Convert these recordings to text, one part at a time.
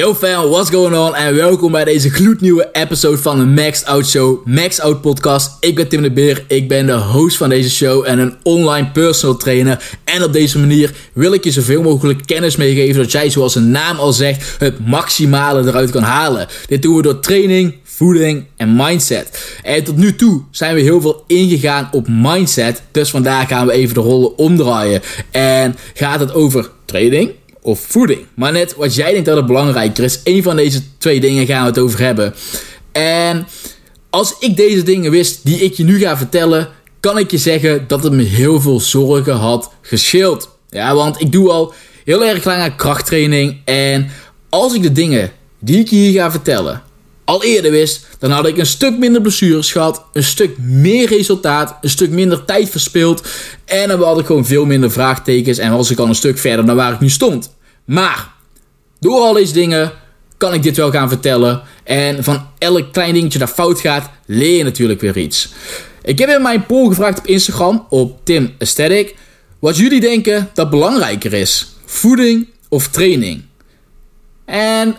Yo fam, what's going on? En welkom bij deze gloednieuwe episode van de Max Out Show, Max Out Podcast. Ik ben Tim de Beer, ik ben de host van deze show en een online personal trainer. En op deze manier wil ik je zoveel mogelijk kennis meegeven dat jij, zoals de naam al zegt, het maximale eruit kan halen. Dit doen we door training, voeding en mindset. En tot nu toe zijn we heel veel ingegaan op mindset. Dus vandaag gaan we even de rollen omdraaien. En gaat het over training of voeding. Maar net wat jij denkt dat het belangrijker is, één van deze twee dingen gaan we het over hebben. En als ik deze dingen wist die ik je nu ga vertellen, kan ik je zeggen dat het me heel veel zorgen had geschild. Ja, want ik doe al heel erg lang aan krachttraining. En als ik de dingen die ik je hier ga vertellen al eerder wist, dan had ik een stuk minder blessures gehad, een stuk meer resultaat, een stuk minder tijd verspild en dan had ik gewoon veel minder vraagtekens en was ik al een stuk verder dan waar ik nu stond. Maar door al deze dingen kan ik dit wel gaan vertellen en van elk klein dingetje dat fout gaat, leer je natuurlijk weer iets. Ik heb in mijn poll gevraagd op Instagram, op Tim Aesthetic, wat jullie denken dat belangrijker is: voeding of training. En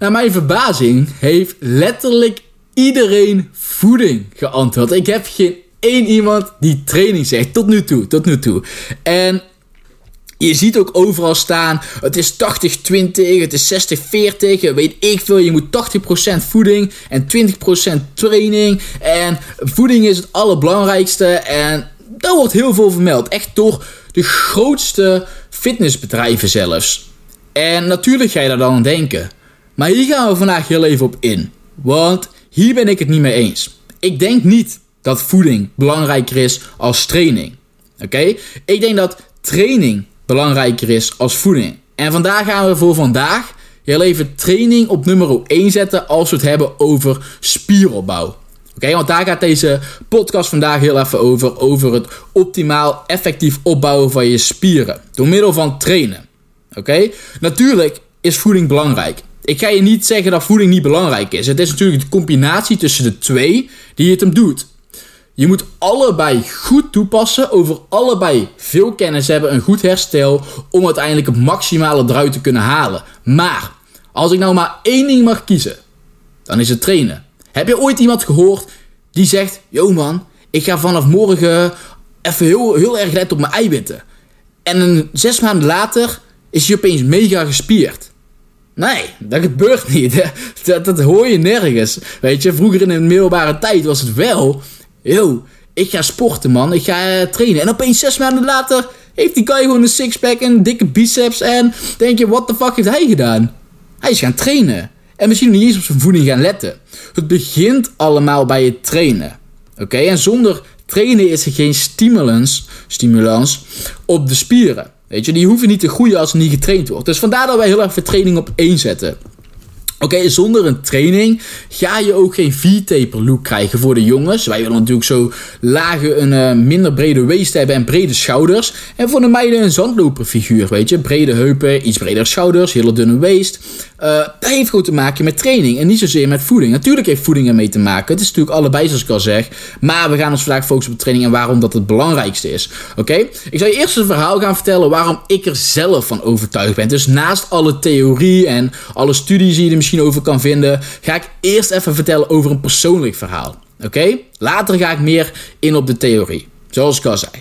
naar mijn verbazing heeft letterlijk iedereen voeding geantwoord. Ik heb geen één iemand die training zegt. Tot nu toe, tot nu toe. En je ziet ook overal staan, het is 80-20, het is 60-40, weet ik veel. Je moet 80% voeding en 20% training. En voeding is het allerbelangrijkste. En daar wordt heel veel vermeld. Echt door de grootste fitnessbedrijven zelfs. En natuurlijk ga je daar dan aan denken. Maar hier gaan we vandaag heel even op in. Want hier ben ik het niet mee eens. Ik denk niet dat voeding belangrijker is als training. Oké? Ik denk dat training belangrijker is als voeding. En vandaag gaan we voor vandaag heel even training op nummer 1 zetten als we het hebben over spieropbouw. Oké, want daar gaat deze podcast vandaag heel even over. Over het optimaal effectief opbouwen van je spieren. Door middel van trainen. Oké, natuurlijk is voeding belangrijk. Ik ga je niet zeggen dat voeding niet belangrijk is. Het is natuurlijk de combinatie tussen de twee die het hem doet. Je moet allebei goed toepassen, over allebei veel kennis hebben, een goed herstel, om uiteindelijk het maximale eruit te kunnen halen. Maar, als ik nou maar één ding mag kiezen, dan is het trainen. Heb je ooit iemand gehoord die zegt, yo man, ik ga vanaf morgen even heel, heel erg letten op mijn eiwitten. En een zes maanden later is hij opeens mega gespierd. Nee, dat gebeurt niet. Dat, hoor je nergens. Weet je, vroeger in de middelbare tijd was het wel. Yo, ik ga sporten, man. Ik ga eh, trainen. En opeens zes maanden later heeft die guy gewoon een sixpack en dikke biceps. En denk je, what the fuck heeft hij gedaan? Hij is gaan trainen. En misschien niet eens op zijn voeding gaan letten. Het begint allemaal bij het trainen. Oké, en zonder trainen is er geen stimulans, stimulans op de spieren. Weet je, die hoeven niet te groeien als er niet getraind wordt. Dus vandaar dat wij heel erg training op één zetten. Oké, zonder een training ga je ook geen V-taper look krijgen voor de jongens. Wij willen natuurlijk zo lage, een uh, minder brede waist hebben en brede schouders. En voor de meiden een zandloperfiguur, weet je. Brede heupen, iets bredere schouders, hele dunne waist. Uh, dat heeft gewoon te maken met training en niet zozeer met voeding. Natuurlijk heeft voeding ermee te maken. Het is natuurlijk allebei zoals ik al zeg. Maar we gaan ons vandaag focussen op training en waarom dat het belangrijkste is. Oké? Ik zal je eerst een verhaal gaan vertellen waarom ik er zelf van overtuigd ben. Dus naast alle theorie en alle studies die je er misschien over kan vinden, ga ik eerst even vertellen over een persoonlijk verhaal. Oké? Later ga ik meer in op de theorie. Zoals ik al zei.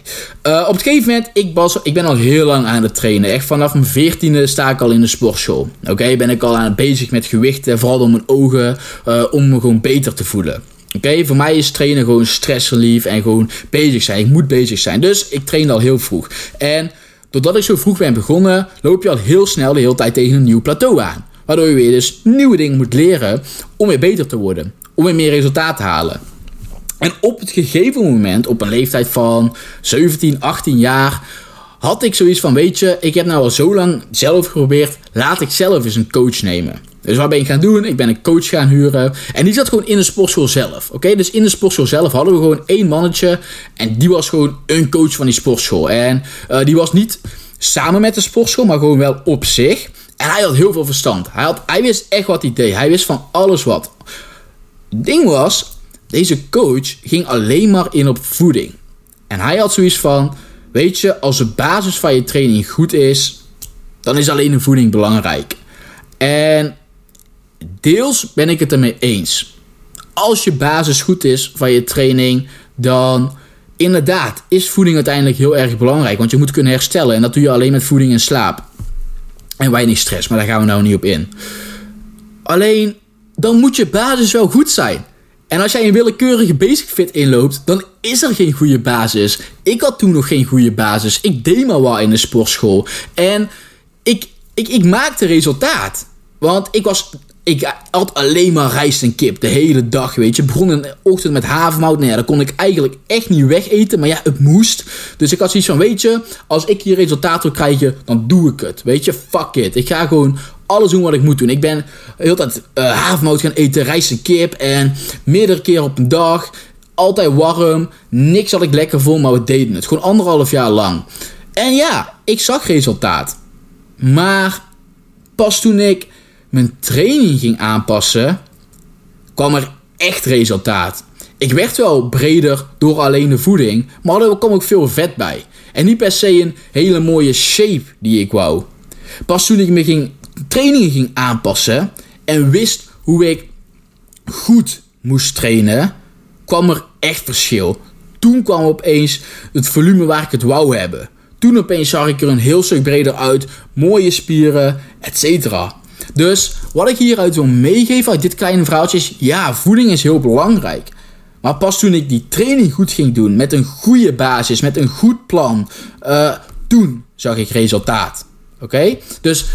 Uh, op het gegeven moment, ik, was, ik ben al heel lang aan het trainen. Echt vanaf mijn veertiende sta ik al in de sportschool. Oké, ben ik al aan het bezig met gewichten. Vooral om mijn ogen, uh, om me gewoon beter te voelen. Oké, voor mij is trainen gewoon stressrelief en gewoon bezig zijn. Ik moet bezig zijn. Dus ik train al heel vroeg. En doordat ik zo vroeg ben begonnen, loop je al heel snel de hele tijd tegen een nieuw plateau aan. Waardoor je weer dus nieuwe dingen moet leren om weer beter te worden. Om weer meer resultaat te halen. En op het gegeven moment, op een leeftijd van 17, 18 jaar, had ik zoiets van: Weet je, ik heb nou al zo lang zelf geprobeerd, laat ik zelf eens een coach nemen. Dus wat ben ik gaan doen? Ik ben een coach gaan huren. En die zat gewoon in de sportschool zelf. Oké, dus in de sportschool zelf hadden we gewoon één mannetje. En die was gewoon een coach van die sportschool. En uh, die was niet samen met de sportschool, maar gewoon wel op zich. En hij had heel veel verstand. Hij, had, hij wist echt wat hij deed. Hij wist van alles wat. Ding was, deze coach ging alleen maar in op voeding. En hij had zoiets van: Weet je, als de basis van je training goed is, dan is alleen de voeding belangrijk. En deels ben ik het ermee eens. Als je basis goed is van je training, dan inderdaad is voeding uiteindelijk heel erg belangrijk. Want je moet kunnen herstellen en dat doe je alleen met voeding en slaap. En weinig stress, maar daar gaan we nou niet op in. Alleen, dan moet je basis wel goed zijn. En als jij een willekeurige basic fit inloopt, dan is er geen goede basis. Ik had toen nog geen goede basis. Ik deed maar wel in de sportschool. En ik, ik, ik maakte resultaat. Want ik was ik had alleen maar rijst en kip de hele dag, weet je. Begon in de ochtend met havermout. Nou ja, dat kon ik eigenlijk echt niet wegeten. Maar ja, het moest. Dus ik had zoiets van, weet je, als ik hier resultaat wil krijgen, dan doe ik het. Weet je, fuck it. Ik ga gewoon alles doen wat ik moet doen. Ik ben de hele tijd uh, gaan eten, rijst en kip. En meerdere keren op een dag. Altijd warm. Niks had ik lekker vond, maar we deden het. Gewoon anderhalf jaar lang. En ja, ik zag resultaat. Maar pas toen ik mijn training ging aanpassen, kwam er echt resultaat. Ik werd wel breder door alleen de voeding, maar er kwam ook veel vet bij. En niet per se een hele mooie shape die ik wou. Pas toen ik me ging, trainingen ging aanpassen en wist hoe ik goed moest trainen, kwam er echt verschil. Toen kwam opeens het volume waar ik het wou hebben. Toen opeens zag ik er een heel stuk breder uit, mooie spieren, etc. Dus wat ik hieruit wil meegeven uit dit kleine verhaaltje is: ja, voeding is heel belangrijk. Maar pas toen ik die training goed ging doen, met een goede basis, met een goed plan, uh, toen zag ik resultaat. Oké? Dus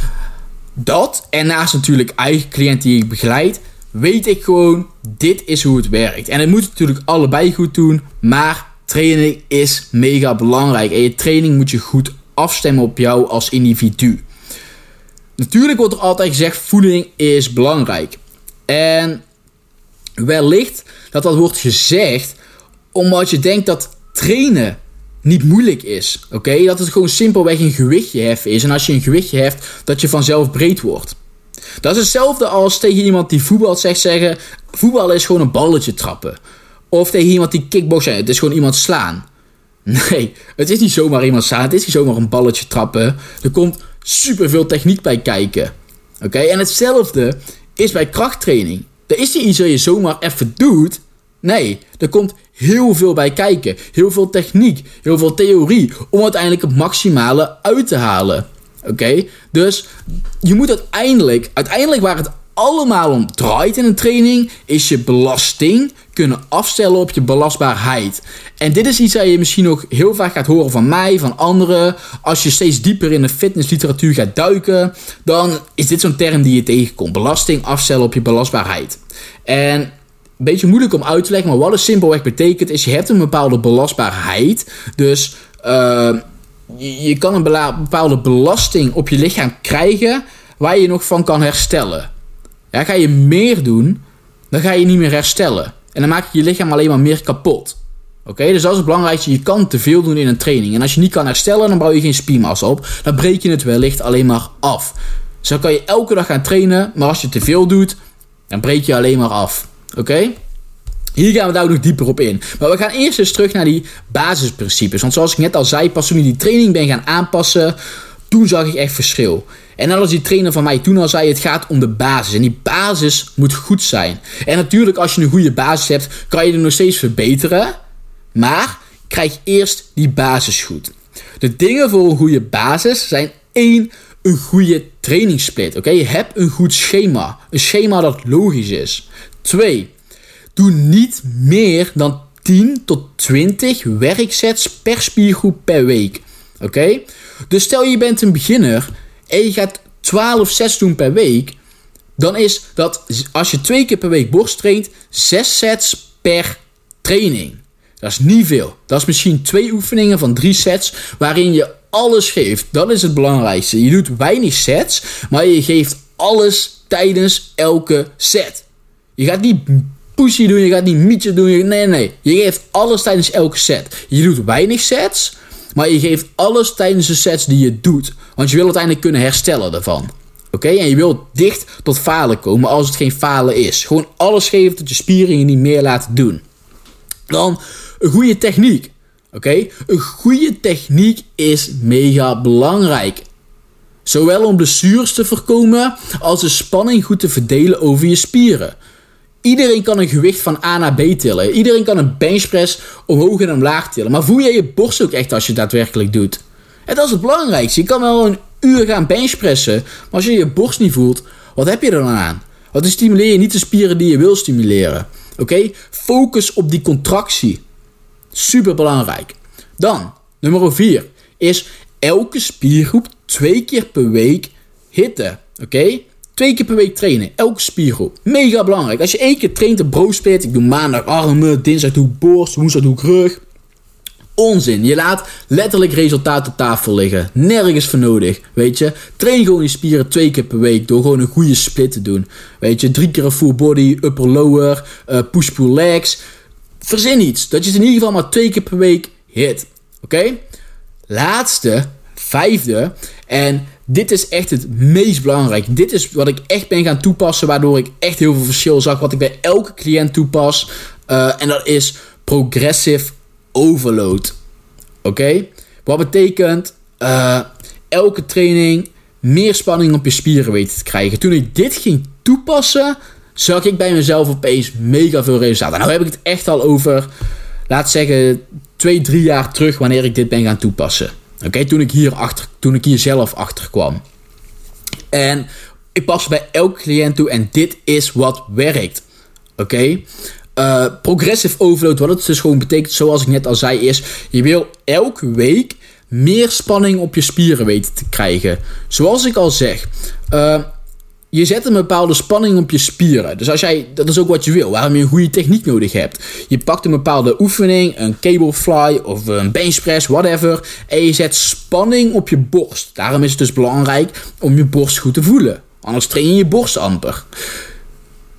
dat, en naast natuurlijk eigen cliënt die ik begeleid, weet ik gewoon, dit is hoe het werkt. En het moet natuurlijk allebei goed doen, maar training is mega belangrijk. En je training moet je goed afstemmen op jou als individu. Natuurlijk wordt er altijd gezegd: voeding is belangrijk. En wellicht dat dat wordt gezegd omdat je denkt dat trainen niet moeilijk is. Oké? Dat het gewoon simpelweg een gewichtje heffen is. En als je een gewichtje heft, dat je vanzelf breed wordt. Dat is hetzelfde als tegen iemand die voetbal zegt zeggen: voetbal is gewoon een balletje trappen. Of tegen iemand die kickboksen, het is gewoon iemand slaan. Nee, het is niet zomaar iemand slaan, het is niet zomaar een balletje trappen. Er komt super veel techniek bij kijken. Oké, en hetzelfde is bij krachttraining. Er is niet iets wat je zomaar even doet. Nee, er komt heel veel bij kijken. Heel veel techniek, heel veel theorie. Om uiteindelijk het maximale uit te halen. Oké, dus je moet uiteindelijk, uiteindelijk waar het allemaal om draait in een training, is je belasting kunnen afstellen op je belastbaarheid. En dit is iets dat je misschien nog heel vaak gaat horen van mij, van anderen. Als je steeds dieper in de fitnessliteratuur gaat duiken, dan is dit zo'n term die je tegenkomt. Belasting afstellen op je belastbaarheid. En beetje moeilijk om uit te leggen, maar wat het simpelweg betekent is, je hebt een bepaalde belastbaarheid. Dus uh, je kan een bepaalde belasting op je lichaam krijgen waar je nog van kan herstellen. Ja, ga je meer doen, dan ga je niet meer herstellen. En dan maak je je lichaam alleen maar meer kapot. Oké, dus dat is het belangrijkste. Je kan te veel doen in een training. En als je niet kan herstellen, dan bouw je geen spiermassa op. Dan breek je het wellicht alleen maar af. Dan kan je elke dag gaan trainen. Maar als je te veel doet, dan breek je alleen maar af. Oké? Hier gaan we daar nog dieper op in. Maar we gaan eerst eens terug naar die basisprincipes. Want zoals ik net al zei, pas toen ik die training ben gaan aanpassen, toen zag ik echt verschil. En net als die trainer van mij toen al zei, het gaat om de basis. En die basis moet goed zijn. En natuurlijk, als je een goede basis hebt, kan je er nog steeds verbeteren. Maar krijg eerst die basis goed. De dingen voor een goede basis zijn één, een goede trainingssplit. Oké, je hebt een goed schema. Een schema dat logisch is. Twee, doe niet meer dan 10 tot 20 werksets per spiergroep per week. Oké? Dus stel je bent een beginner en je gaat 12 sets doen per week, dan is dat als je twee keer per week borst traint, 6 sets per training. Dat is niet veel. Dat is misschien twee oefeningen van drie sets waarin je alles geeft. Dat is het belangrijkste. Je doet weinig sets, maar je geeft alles tijdens elke set. Je gaat niet pushy doen, je gaat niet mietje doen. Nee, nee. Je geeft alles tijdens elke set. Je doet weinig sets, maar je geeft alles tijdens de sets die je doet. Want je wil uiteindelijk kunnen herstellen daarvan. Oké? En je wilt dicht tot falen komen als het geen falen is. Gewoon alles geven tot je spieren je niet meer laten doen. Dan een goede techniek. Oké? Een goede techniek is mega belangrijk. Zowel om blessures te voorkomen als de spanning goed te verdelen over je spieren. Iedereen kan een gewicht van A naar B tillen. Iedereen kan een benchpress omhoog en omlaag tillen. Maar voel jij je borst ook echt als je het daadwerkelijk doet? En dat is het belangrijkste. Je kan wel een uur gaan benchpressen. Maar als je je borst niet voelt, wat heb je er dan aan? Want dan stimuleer je niet de spieren die je wil stimuleren. Oké? Focus op die contractie. Super belangrijk. Dan, nummer 4 is elke spiergroep twee keer per week hitten. Oké? Twee keer per week trainen. Elke spiergroep. Mega belangrijk. Als je één keer traint een brosplit. Ik doe maandag armen, dinsdag doe ik borst, woensdag doe ik rug. Onzin. Je laat letterlijk resultaat op tafel liggen. Nergens voor nodig. Weet je. Train gewoon je spieren twee keer per week. Door gewoon een goede split te doen. Weet je. Drie keer een full body, upper lower, uh, push-pull legs. Verzin iets. Dat je het in ieder geval maar twee keer per week hit. Oké? Laatste. Vijfde. En dit is echt het meest belangrijk. Dit is wat ik echt ben gaan toepassen. Waardoor ik echt heel veel verschil zag. Wat ik bij elke cliënt toepas. Uh, en dat is progressive overload. Oké? Wat betekent uh, elke training meer spanning op je spieren weten te krijgen. Toen ik dit ging toepassen, zag ik bij mezelf opeens mega veel resultaten. Nou heb ik het echt al over, laat zeggen, twee, drie jaar terug wanneer ik dit ben gaan toepassen. Oké, toen ik hier achter, toen ik hier zelf achter kwam. En ik pas bij elke cliënt toe en dit is wat werkt. Oké? Uh, progressive overload, wat het dus gewoon betekent, zoals ik net al zei, is je wil elke week meer spanning op je spieren weten te krijgen. Zoals ik al zeg, uh, je zet een bepaalde spanning op je spieren. Dus als jij, dat is ook wat je wil, waarom je een goede techniek nodig hebt. Je pakt een bepaalde oefening, een cable fly of een benchpress, whatever. En je zet spanning op je borst. Daarom is het dus belangrijk om je borst goed te voelen. Anders train je je borst amper.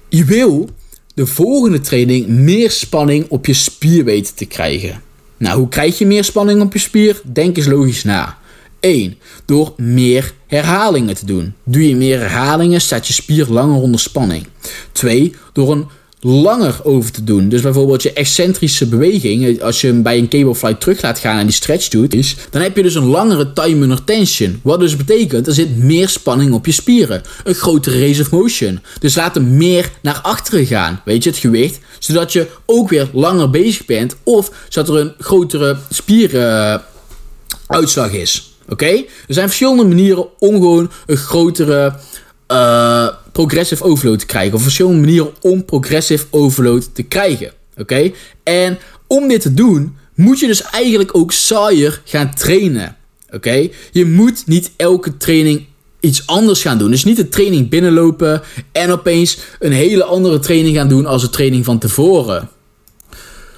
Je wil de volgende training meer spanning op je spier weten te krijgen. Nou, hoe krijg je meer spanning op je spier? Denk eens logisch na. 1. Door meer herhalingen te doen. Doe je meer herhalingen, staat je spier langer onder spanning. 2. Door een langer over te doen. Dus bijvoorbeeld je excentrische beweging, als je hem bij een cablefly terug laat gaan en die stretch doet, is, dan heb je dus een langere time under tension. Wat dus betekent, er zit meer spanning op je spieren. Een grotere range of motion. Dus laat hem meer naar achteren gaan, weet je, het gewicht. Zodat je ook weer langer bezig bent of zodat er een grotere spieruitslag is. Oké? Er zijn verschillende manieren om gewoon een grotere uh, progressive overload te krijgen. Of verschillende manieren om progressive overload te krijgen. Oké? En om dit te doen, moet je dus eigenlijk ook saaier gaan trainen. Oké? Je moet niet elke training iets anders gaan doen. Dus niet de training binnenlopen en opeens een hele andere training gaan doen als de training van tevoren.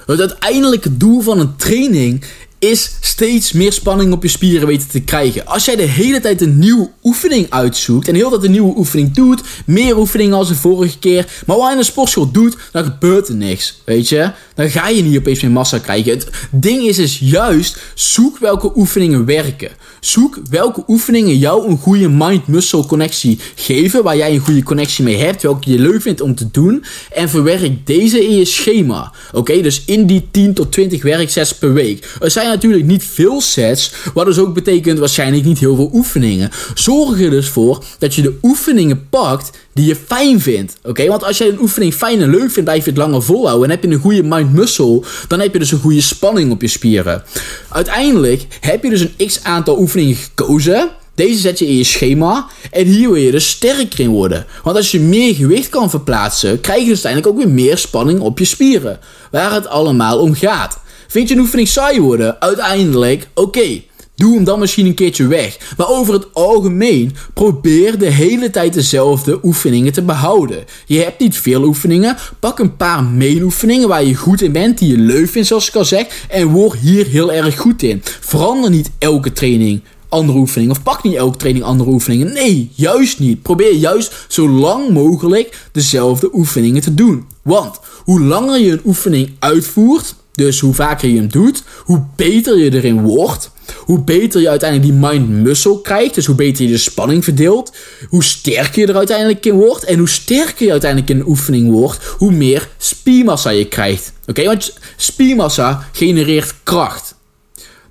Het uiteindelijke doel van een training is steeds meer spanning op je spieren weten te krijgen. Als jij de hele tijd een nieuwe oefening uitzoekt en heel dat een nieuwe oefening doet, meer oefeningen als de vorige keer, maar wat je in de sportschool doet, dan gebeurt er niks, weet je? Dan ga je niet opeens meer massa krijgen. Het ding is dus juist, zoek welke oefeningen werken. Zoek welke oefeningen jou een goede mind-muscle connectie geven, waar jij een goede connectie mee hebt, welke je leuk vindt om te doen, en verwerk deze in je schema. Oké, dus in die 10 tot 20 werksets per week. Er zijn natuurlijk niet veel sets, wat dus ook betekent waarschijnlijk niet heel veel oefeningen. Zorg er dus voor dat je de oefeningen pakt die je fijn vindt. Oké, want als jij een oefening fijn en leuk vindt, blijf je het langer volhouden en heb je een goede mind-muscle, dan heb je dus een goede spanning op je spieren. Uiteindelijk heb je dus een x aantal oefeningen gekozen. Deze zet je in je schema en hier wil je dus sterker in worden. Want als je meer gewicht kan verplaatsen, krijg je dus uiteindelijk ook weer meer spanning op je spieren. Waar het allemaal om gaat. Vind je een oefening saai worden? Uiteindelijk, oké. Doe hem dan misschien een keertje weg. Maar over het algemeen, probeer de hele tijd dezelfde oefeningen te behouden. Je hebt niet veel oefeningen. Pak een paar main oefeningen waar je goed in bent, die je leuk vindt, zoals ik al zeg. En word hier heel erg goed in. Verander niet elke training andere oefeningen. Of pak niet elke training andere oefeningen. Nee, juist niet. Probeer juist zo lang mogelijk dezelfde oefeningen te doen. Want hoe langer je een oefening uitvoert, dus hoe vaker je hem doet, hoe beter je erin wordt. Hoe beter je uiteindelijk die mind-muscle krijgt. Dus hoe beter je de spanning verdeelt. Hoe sterker je er uiteindelijk in wordt. En hoe sterker je uiteindelijk in een oefening wordt. Hoe meer spiermassa je krijgt. Oké, want spiermassa genereert kracht.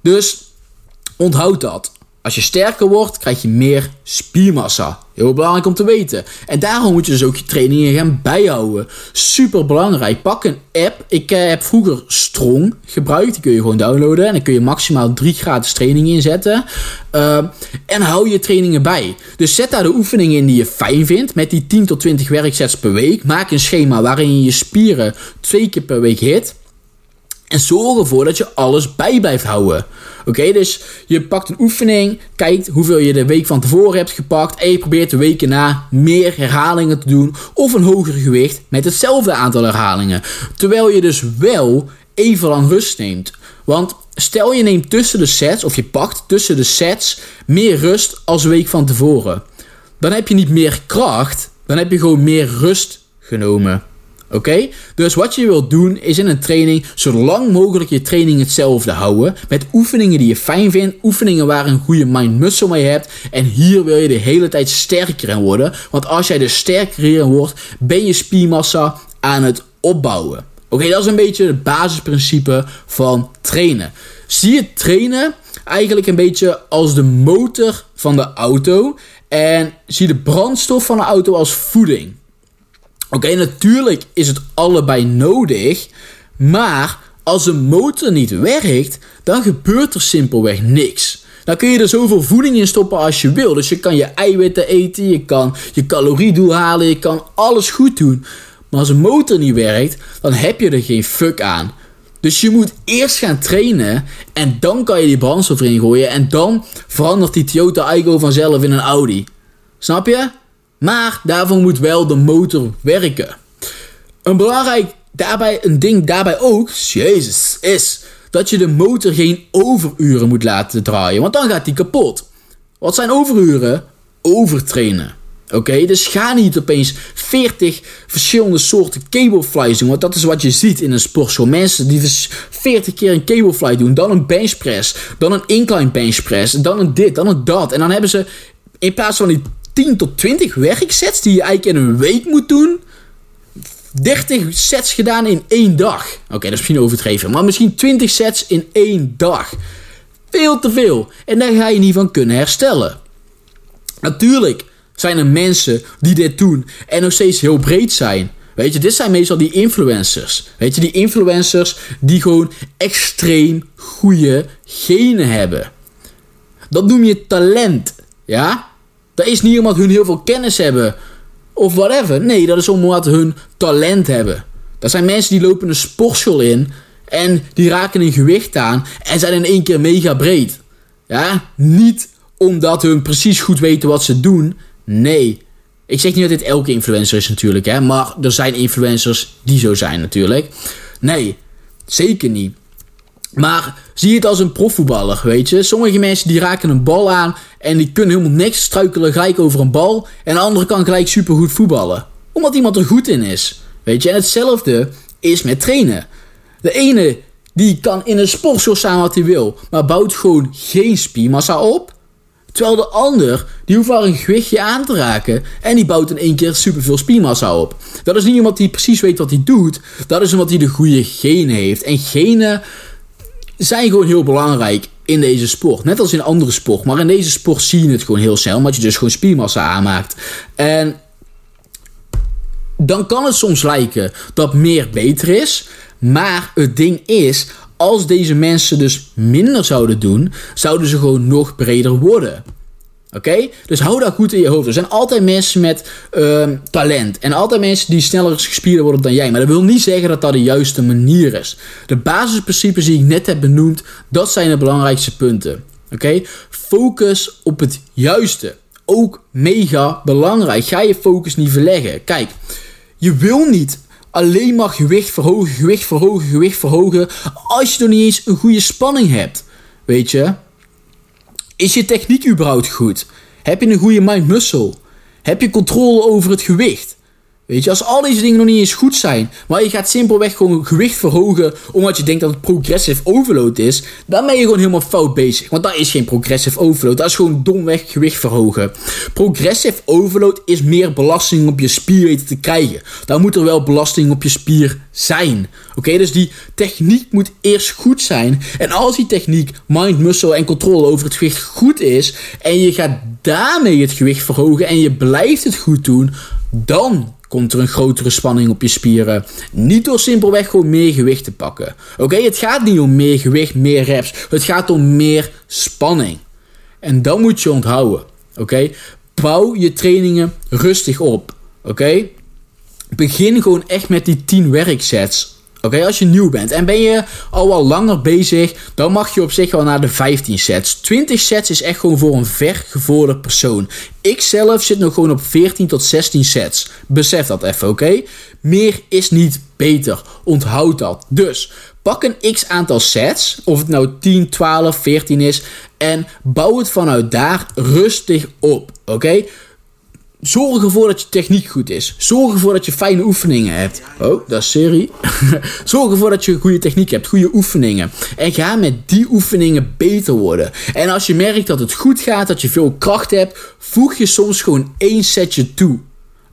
Dus onthoud dat. Als je sterker wordt, krijg je meer spiermassa. Heel belangrijk om te weten. En daarom moet je dus ook je trainingen gaan bijhouden. Super belangrijk. Pak een app. Ik eh, heb vroeger Strong gebruikt. Die kun je gewoon downloaden. En dan kun je maximaal drie gratis trainingen inzetten. Uh, en hou je trainingen bij. Dus zet daar de oefeningen in die je fijn vindt. Met die 10 tot 20 werksets per week. Maak een schema waarin je je spieren twee keer per week hit. En zorg ervoor dat je alles bij blijft houden. Oké, dus je pakt een oefening, kijkt hoeveel je de week van tevoren hebt gepakt. En je probeert de weken na meer herhalingen te doen. Of een hoger gewicht met hetzelfde aantal herhalingen. Terwijl je dus wel even lang rust neemt. Want stel je neemt tussen de sets, of je pakt tussen de sets meer rust als de week van tevoren. Dan heb je niet meer kracht, dan heb je gewoon meer rust genomen. Oké? Dus wat je wilt doen is in een training zo lang mogelijk je training hetzelfde houden. Met oefeningen die je fijn vindt. Oefeningen waar een goede mind-muscle mee hebt. En hier wil je de hele tijd sterker in worden. Want als jij er sterker in wordt, ben je spiermassa aan het opbouwen. Oké, dat is een beetje het basisprincipe van trainen. Zie je trainen eigenlijk een beetje als de motor van de auto. En zie de brandstof van de auto als voeding. Oké, natuurlijk is het allebei nodig, maar als een motor niet werkt, dan gebeurt er simpelweg niks. Dan kun je er zoveel voeding in stoppen als je wil. Dus je kan je eiwitten eten, je kan je caloriedoel halen, je kan alles goed doen. Maar als een motor niet werkt, dan heb je er geen fuck aan. Dus je moet eerst gaan trainen en dan kan je die brandstof erin gooien en dan verandert die Toyota Aygo vanzelf in een Audi. Snap je? Maar daarvoor moet wel de motor werken. Een belangrijk daarbij, een ding daarbij ook, jezus, is dat je de motor geen overuren moet laten draaien, want dan gaat die kapot. Wat zijn overuren? Overtrainen. Oké, dus ga niet opeens 40 verschillende soorten cableflies doen. Want dat is wat je ziet in een sportschool. Mensen die 40 keer een cablefly doen. Dan een benchpress. Dan een incline benchpress. Dan een dit, dan een dat. En dan hebben ze in plaats van die 10 tot 20 werksets die je eigenlijk in een week moet doen. 30 sets gedaan in één dag. Oké, dat is misschien overdreven. Maar misschien 20 sets in één dag. Veel te veel. En daar ga je niet van kunnen herstellen. Natuurlijk zijn er mensen die dit doen en nog steeds heel breed zijn. Weet je, dit zijn meestal die influencers. Weet je, die influencers die gewoon extreem goede genen hebben. Dat noem je talent. Ja? Dat is niet omdat hun heel veel kennis hebben of whatever. Nee, dat is omdat hun talent hebben. Dat zijn mensen die lopen een sportschool in en die raken een gewicht aan en zijn in één keer mega breed. Ja, niet omdat hun precies goed weten wat ze doen. Nee. Ik zeg niet dat dit elke influencer is natuurlijk, hè, maar er zijn influencers die zo zijn natuurlijk. Nee, zeker niet. Maar zie het als een profvoetballer, weet je. Sommige mensen die raken een bal aan en die kunnen helemaal niks, struikelen gelijk over een bal. En de andere kan gelijk supergoed voetballen. Omdat iemand er goed in is, weet je. En hetzelfde is met trainen. De ene die kan in een sportschool staan wat hij wil, maar bouwt gewoon geen spiermassa op. Terwijl de ander, die hoeft maar een gewichtje aan te raken en die bouwt in één keer superveel spiermassa op. Dat is niet iemand die precies weet wat hij doet, dat is omdat hij de goede genen heeft. En genen zijn gewoon heel belangrijk in deze sport. Net als in andere sport. Maar in deze sport zie je het gewoon heel snel. Omdat je dus gewoon spiermassa aanmaakt. En dan kan het soms lijken dat meer beter is. Maar het ding is, als deze mensen dus minder zouden doen, zouden ze gewoon nog breder worden. Oké? Dus hou dat goed in je hoofd. Er zijn altijd mensen met uh, talent. En altijd mensen die sneller gespierder worden dan jij. Maar dat wil niet zeggen dat dat de juiste manier is. De basisprincipes die ik net heb benoemd, dat zijn de belangrijkste punten. Oké? Focus op het juiste. Ook mega belangrijk. Ga je focus niet verleggen. Kijk, je wil niet alleen maar gewicht verhogen, gewicht verhogen, gewicht verhogen. Als je nog niet eens een goede spanning hebt. Weet je? Is je techniek überhaupt goed? Heb je een goede mind-muscle? Heb je controle over het gewicht? Weet je, als al deze dingen nog niet eens goed zijn, maar je gaat simpelweg gewoon gewicht verhogen omdat je denkt dat het progressive overload is, dan ben je gewoon helemaal fout bezig. Want dat is geen progressive overload, dat is gewoon domweg gewicht verhogen. Progressive overload is meer belasting op je spier weten te krijgen. Dan moet er wel belasting op je spier zijn. Oké, dus die techniek moet eerst goed zijn. En als die techniek, mind, muscle en controle over het gewicht goed is, en je gaat daarmee het gewicht verhogen en je blijft het goed doen, dan komt er een grotere spanning op je spieren. Niet door simpelweg gewoon meer gewicht te pakken. Oké, het gaat niet om meer gewicht, meer reps. Het gaat om meer spanning. En dat moet je onthouden. Oké, bouw je trainingen rustig op. Oké, begin gewoon echt met die 10 werksets. Oké, als je nieuw bent en ben je al wel langer bezig, dan mag je op zich wel naar de 15 sets. 20 sets is echt gewoon voor een vergevorderd persoon. Ik zelf zit nog gewoon op 14 tot 16 sets. Besef dat even, oké? Meer is niet beter. Onthoud dat. Dus pak een x aantal sets, of het nou 10, 12, 14 is, en bouw het vanuit daar rustig op, oké? Zorg ervoor dat je techniek goed is. Zorg ervoor dat je fijne oefeningen hebt. Oh, dat is serie. Zorg ervoor dat je goede techniek hebt, goede oefeningen. En ga met die oefeningen beter worden. En als je merkt dat het goed gaat, dat je veel kracht hebt, voeg je soms gewoon één setje toe.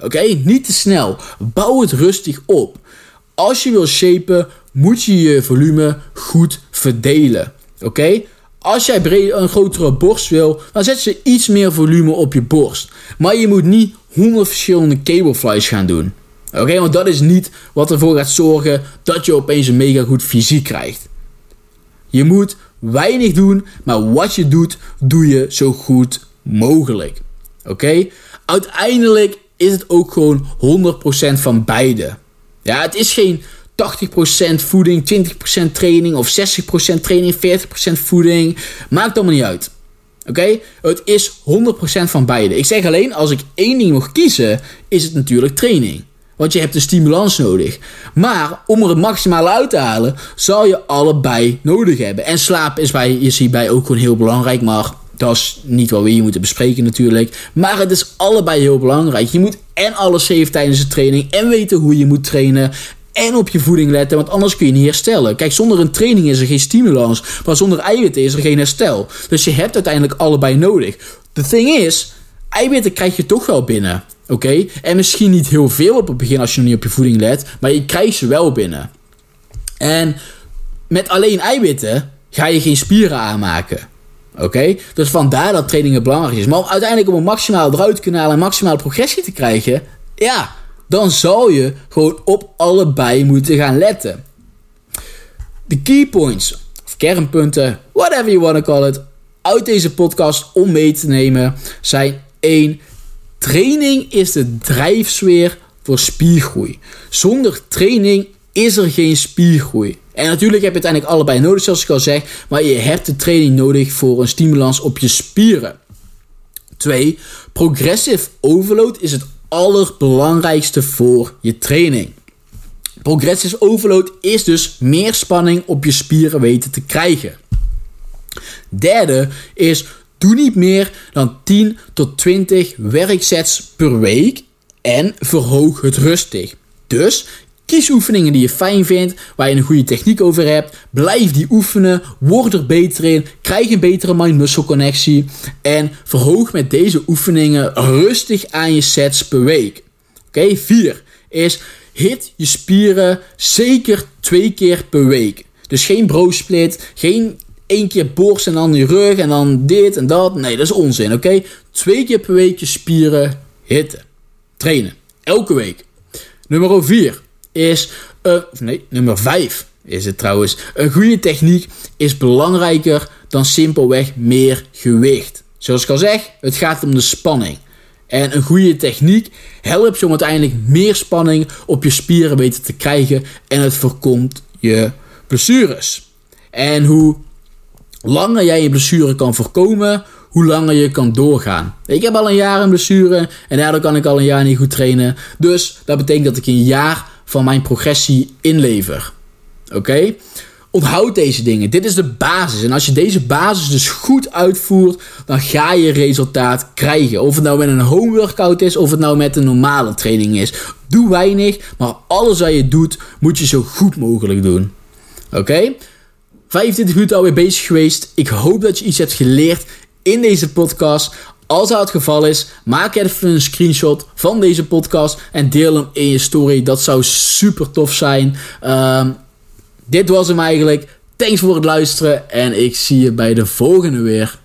Oké, niet te snel. Bouw het rustig op. Als je wil shapen, moet je je volume goed verdelen. Oké? Als jij een grotere borst wil, dan zet je iets meer volume op je borst. Maar je moet niet 100 verschillende cableflies gaan doen. Oké, want dat is niet wat ervoor gaat zorgen dat je opeens een mega goed fysiek krijgt. Je moet weinig doen, maar wat je doet, doe je zo goed mogelijk. Oké? Uiteindelijk is het ook gewoon 100% van beide. Ja, het is geen 80% voeding, 20% training of 60% training, 40% voeding. Maakt allemaal niet uit. Oké? Het is 100% van beide. Ik zeg alleen, als ik één ding mag kiezen, is het natuurlijk training. Want je hebt de stimulans nodig. Maar om er het maximale uit te halen, zal je allebei nodig hebben. En slaap is bij, is hierbij ook gewoon heel belangrijk. Maar dat is niet wat we hier moeten bespreken natuurlijk. Maar het is allebei heel belangrijk. Je moet en alles safe tijdens de training. En weten hoe je moet trainen en op je voeding letten, want anders kun je niet herstellen. Kijk, zonder een training is er geen stimulans, maar zonder eiwitten is er geen herstel. Dus je hebt uiteindelijk allebei nodig. De thing is, eiwitten krijg je toch wel binnen. Oké? En misschien niet heel veel op het begin als je nog niet op je voeding let, maar je krijgt ze wel binnen. En met alleen eiwitten ga je geen spieren aanmaken. Oké? Dus vandaar dat trainingen belangrijk is. Maar uiteindelijk om een maximaal eruit te kunnen halen en maximale progressie te krijgen, ja, dan zou je gewoon op allebei moeten gaan letten. De key points, of kernpunten, whatever you want to call it, uit deze podcast om mee te nemen zijn 1. Training is de drijfsfeer voor spiergroei. Zonder training is er geen spiergroei. En natuurlijk heb je uiteindelijk allebei nodig, zoals ik al zeg, maar je hebt de training nodig voor een stimulans op je spieren. 2. Progressive overload is het allerbelangrijkste voor je training. Progressive overload is dus meer spanning op je spieren weten te krijgen. Derde is doe niet meer dan 10 tot 20 werksets per week en verhoog het rustig. Dus Kies oefeningen die je fijn vindt, waar je een goede techniek over hebt. Blijf die oefenen, word er beter in, krijg een betere mind-muscle connectie en verhoog met deze oefeningen rustig aan je sets per week. Oké, 4 is hit je spieren zeker twee keer per week. Dus geen bro split, geen één keer borst en dan je rug en dan dit en dat. Nee, dat is onzin, oké? Twee keer per week je spieren hitten. Trainen. Elke week. Nummer 4 is, uh, nee, nummer 5 is het trouwens. Een goede techniek is belangrijker dan simpelweg meer gewicht. Zoals ik al zeg, het gaat om de spanning. En een goede techniek helpt je om uiteindelijk meer spanning op je spieren weten te krijgen en het voorkomt je blessures. En hoe langer jij je blessure kan voorkomen, hoe langer je kan doorgaan. Ik heb al een jaar een blessure en daardoor kan ik al een jaar niet goed trainen. Dus dat betekent dat ik een jaar van mijn progressie inlever. Oké? onthoud deze dingen. Dit is de basis. En als je deze basis dus goed uitvoert, dan ga je resultaat krijgen. Of het nou met een home workout is, of het nou met een normale training is. Doe weinig, maar alles wat je doet, moet je zo goed mogelijk doen. Oké? 25 minuten alweer bezig geweest. Ik hoop dat je iets hebt geleerd in deze podcast. Als dat het geval is, maak even een screenshot van deze podcast en deel hem in je story. Dat zou super tof zijn. Ehm, dit was hem eigenlijk. Thanks voor het luisteren en ik zie je bij de volgende weer.